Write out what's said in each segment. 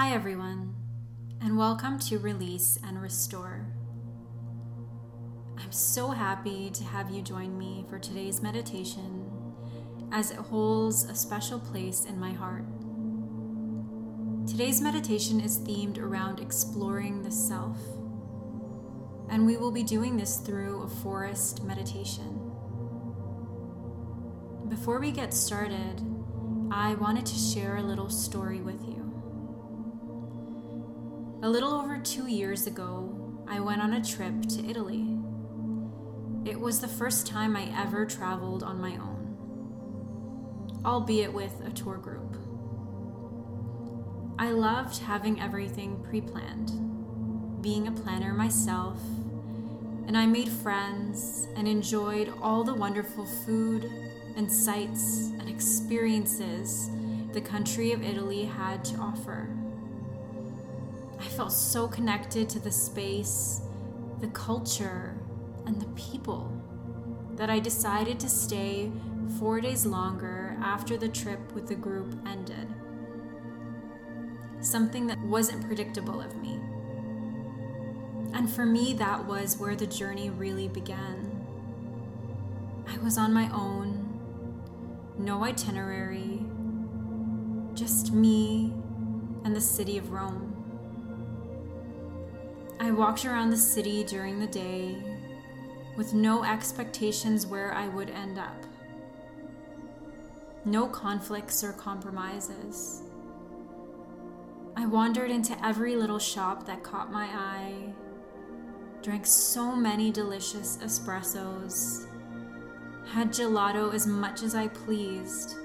Hi, everyone, and welcome to Release and Restore. I'm so happy to have you join me for today's meditation as it holds a special place in my heart. Today's meditation is themed around exploring the self, and we will be doing this through a forest meditation. Before we get started, I wanted to share a little story with you. A little over two years ago, I went on a trip to Italy. It was the first time I ever traveled on my own, albeit with a tour group. I loved having everything pre planned, being a planner myself, and I made friends and enjoyed all the wonderful food and sights and experiences the country of Italy had to offer. I felt so connected to the space, the culture, and the people that I decided to stay four days longer after the trip with the group ended. Something that wasn't predictable of me. And for me, that was where the journey really began. I was on my own, no itinerary, just me and the city of Rome. I walked around the city during the day with no expectations where I would end up. No conflicts or compromises. I wandered into every little shop that caught my eye, drank so many delicious espressos, had gelato as much as I pleased,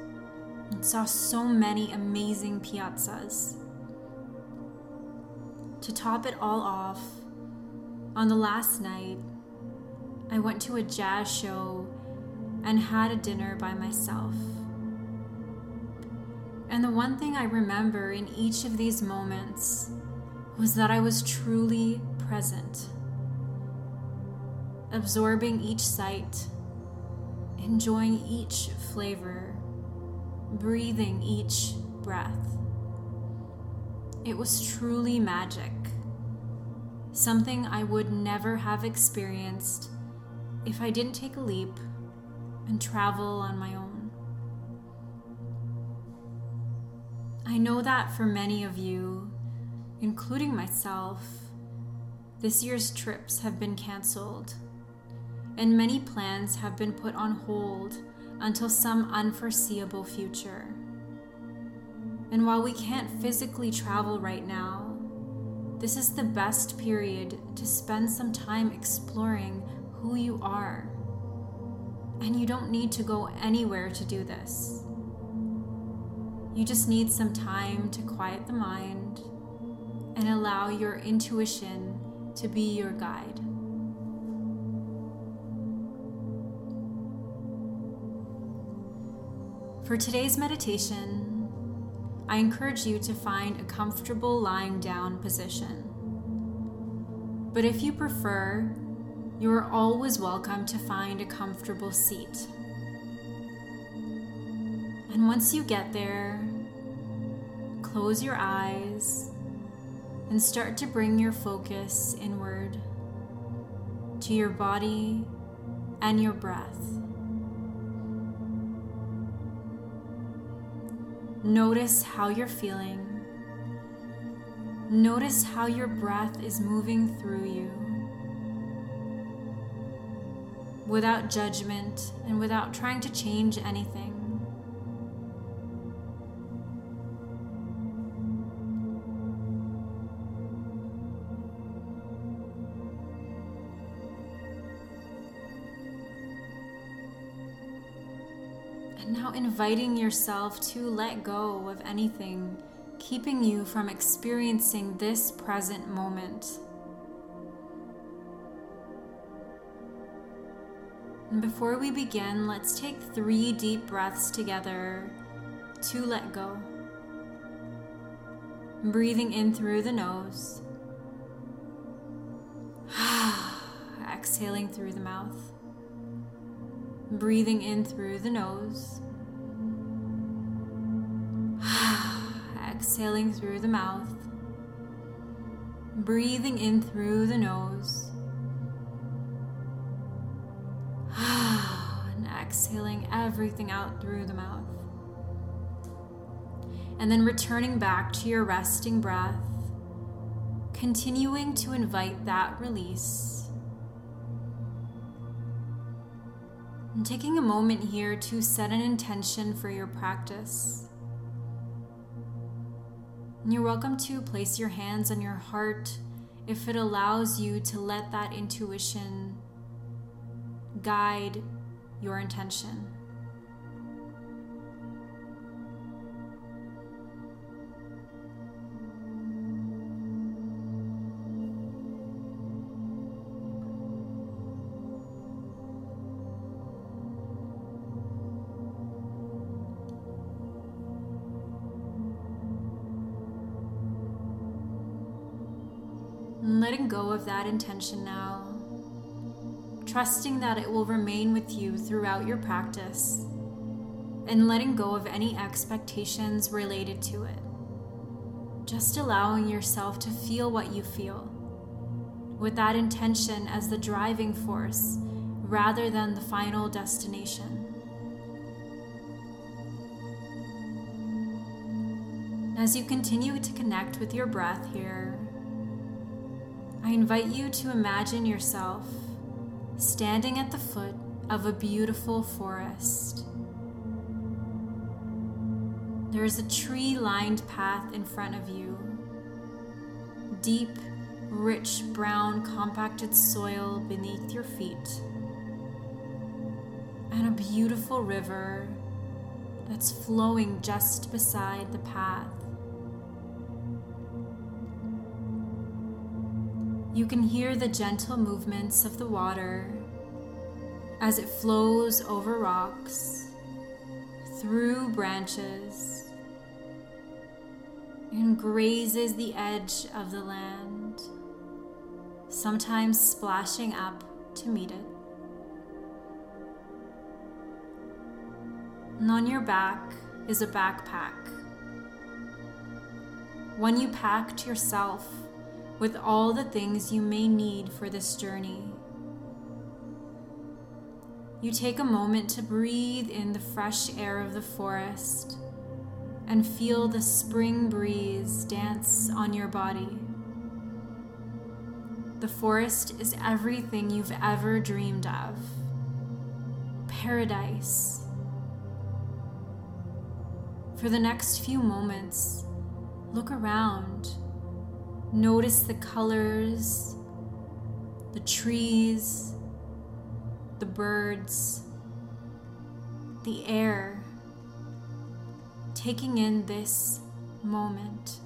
and saw so many amazing piazzas. To top it all off, on the last night, I went to a jazz show and had a dinner by myself. And the one thing I remember in each of these moments was that I was truly present, absorbing each sight, enjoying each flavor, breathing each breath. It was truly magic, something I would never have experienced if I didn't take a leap and travel on my own. I know that for many of you, including myself, this year's trips have been canceled, and many plans have been put on hold until some unforeseeable future. And while we can't physically travel right now, this is the best period to spend some time exploring who you are. And you don't need to go anywhere to do this. You just need some time to quiet the mind and allow your intuition to be your guide. For today's meditation, I encourage you to find a comfortable lying down position. But if you prefer, you are always welcome to find a comfortable seat. And once you get there, close your eyes and start to bring your focus inward to your body and your breath. Notice how you're feeling. Notice how your breath is moving through you. Without judgment and without trying to change anything. Inviting yourself to let go of anything keeping you from experiencing this present moment. And before we begin, let's take three deep breaths together to let go. Breathing in through the nose, exhaling through the mouth breathing in through the nose, exhaling through the mouth, breathing in through the nose, and exhaling everything out through the mouth. And then returning back to your resting breath, continuing to invite that release. And taking a moment here to set an intention for your practice. And you're welcome to place your hands on your heart if it allows you to let that intuition guide your intention. Letting go of that intention now, trusting that it will remain with you throughout your practice, and letting go of any expectations related to it. Just allowing yourself to feel what you feel, with that intention as the driving force rather than the final destination. As you continue to connect with your breath here, I invite you to imagine yourself standing at the foot of a beautiful forest. There is a tree lined path in front of you. Deep, rich, brown, compacted soil beneath your feet. And a beautiful river that's flowing just beside the path. You can hear the gentle movements of the water as it flows over rocks, through branches, and grazes the edge of the land, sometimes splashing up to meet it. And on your back is a backpack, one you packed yourself with all the things you may need for this journey. You take a moment to breathe in the fresh air of the forest and feel the spring breeze dance on your body. The forest is everything you've ever dreamed of paradise. For the next few moments, look around Notice the colors, the trees, the birds, the air, taking in this moment.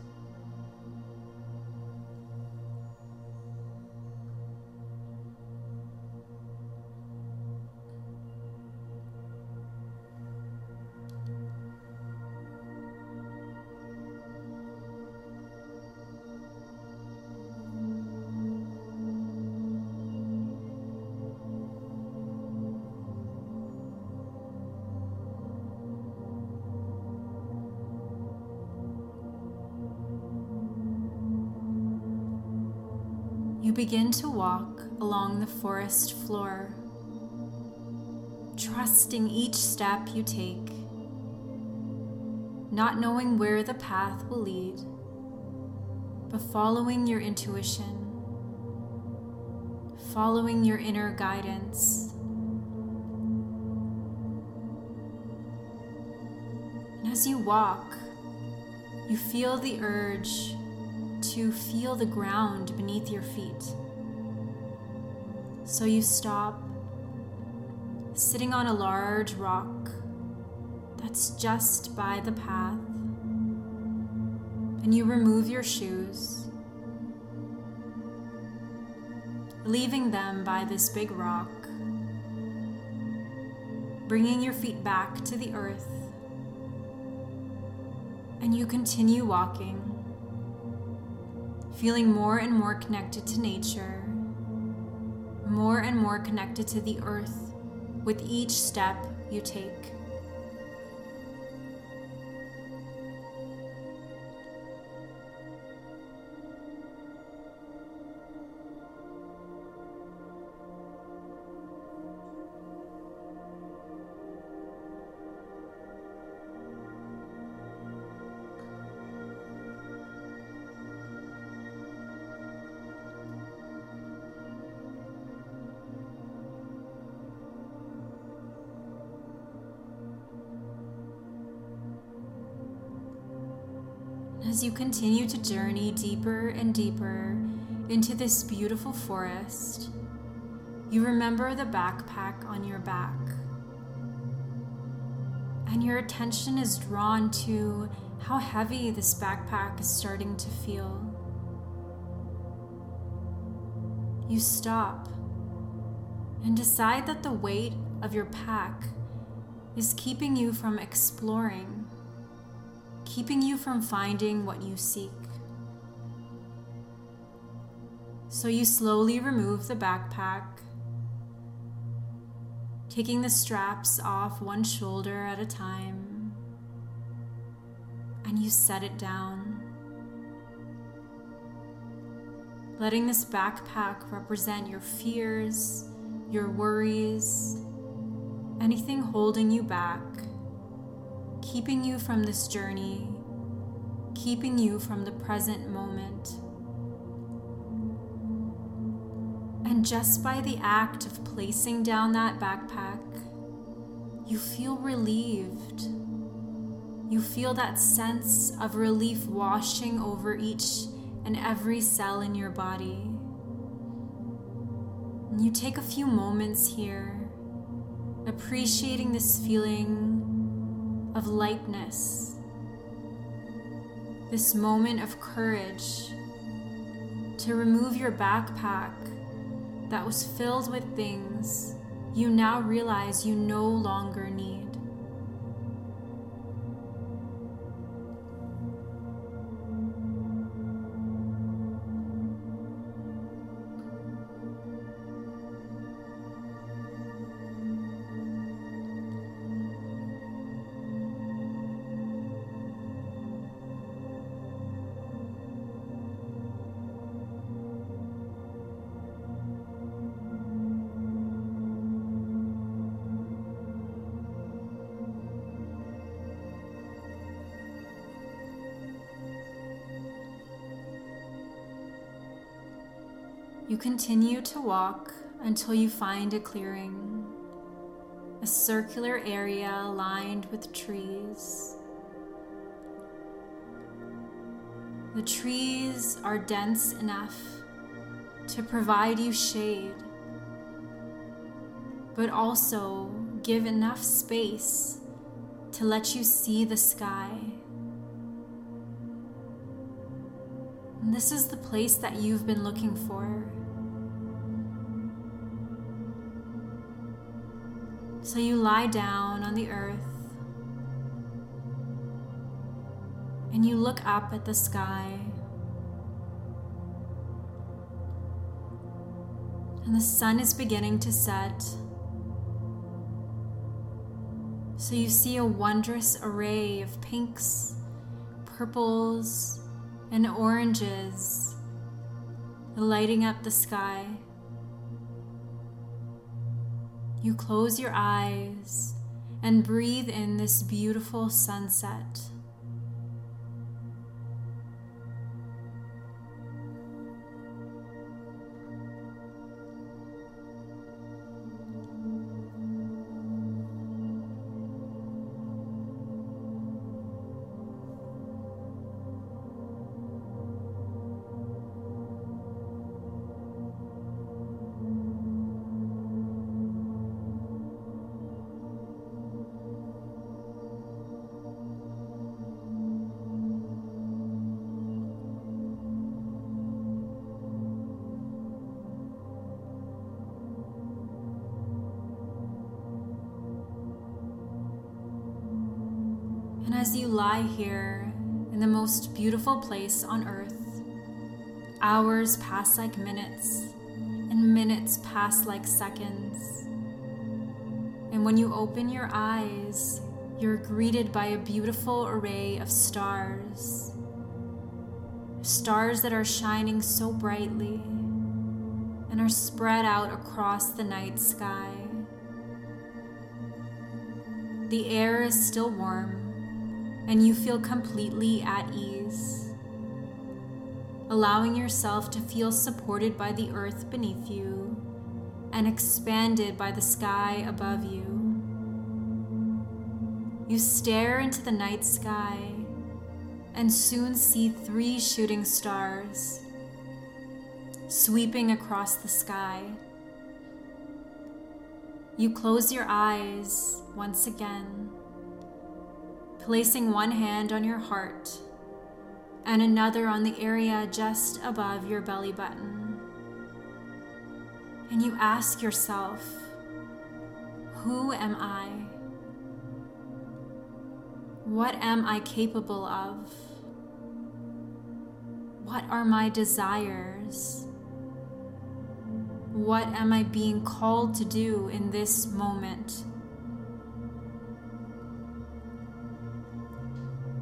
Begin to walk along the forest floor, trusting each step you take, not knowing where the path will lead, but following your intuition, following your inner guidance. And as you walk, you feel the urge to feel the ground beneath your feet. So you stop, sitting on a large rock that's just by the path, and you remove your shoes, leaving them by this big rock, bringing your feet back to the earth, and you continue walking feeling more and more connected to nature, more and more connected to the earth with each step you take. As you continue to journey deeper and deeper into this beautiful forest, you remember the backpack on your back. And your attention is drawn to how heavy this backpack is starting to feel. You stop and decide that the weight of your pack is keeping you from exploring, keeping you from finding what you seek. So you slowly remove the backpack, taking the straps off one shoulder at a time, and you set it down. Letting this backpack represent your fears, your worries, anything holding you back, keeping you from this journey, keeping you from the present moment. And just by the act of placing down that backpack, you feel relieved. You feel that sense of relief washing over each and every cell in your body. And you take a few moments here, appreciating this feeling of lightness, this moment of courage to remove your backpack that was filled with things you now realize you no longer need. You continue to walk until you find a clearing, a circular area lined with trees. The trees are dense enough to provide you shade, but also give enough space to let you see the sky. And this is the place that you've been looking for. So you lie down on the earth and you look up at the sky. And the sun is beginning to set. So you see a wondrous array of pinks, purples, and oranges lighting up the sky. You close your eyes and breathe in this beautiful sunset. As you lie here in the most beautiful place on earth, hours pass like minutes, and minutes pass like seconds. And when you open your eyes, you're greeted by a beautiful array of stars. Stars that are shining so brightly and are spread out across the night sky. The air is still warm and you feel completely at ease. Allowing yourself to feel supported by the earth beneath you and expanded by the sky above you. You stare into the night sky and soon see three shooting stars sweeping across the sky. You close your eyes once again, placing one hand on your heart and another on the area just above your belly button. And you ask yourself, Who am I? What am I capable of? What are my desires? What am I being called to do in this moment?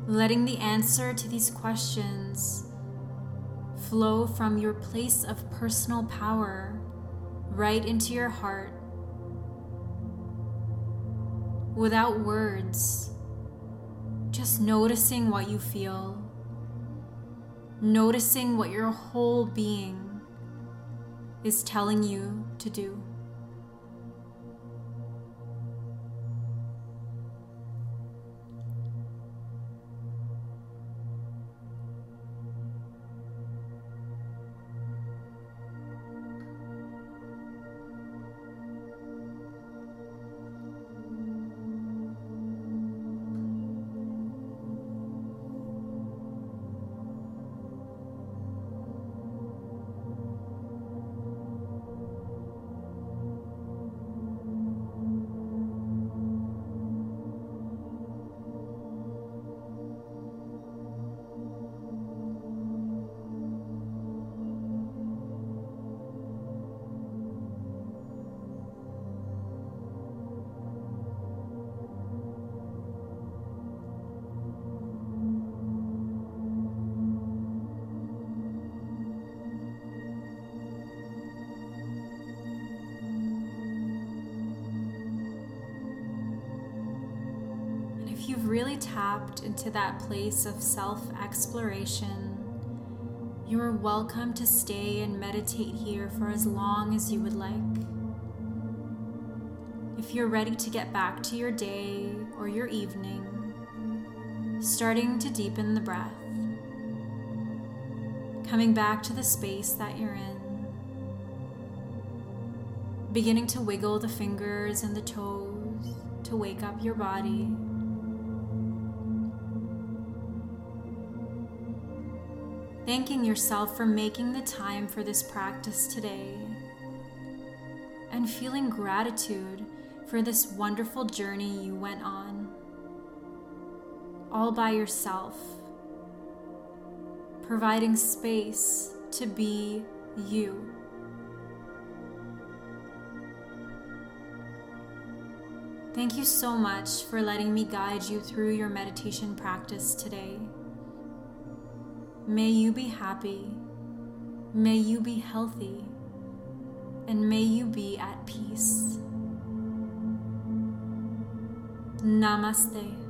Letting the answer to these questions flow from your place of personal power right into your heart without words, just noticing what you feel, noticing what your whole being is telling you to do. Really tapped into that place of self exploration, you are welcome to stay and meditate here for as long as you would like. If you're ready to get back to your day or your evening, starting to deepen the breath, coming back to the space that you're in, beginning to wiggle the fingers and the toes to wake up your body. Thanking yourself for making the time for this practice today, and feeling gratitude for this wonderful journey you went on, all by yourself, providing space to be you. Thank you so much for letting me guide you through your meditation practice today. May you be happy. May you be healthy. And may you be at peace. Namaste.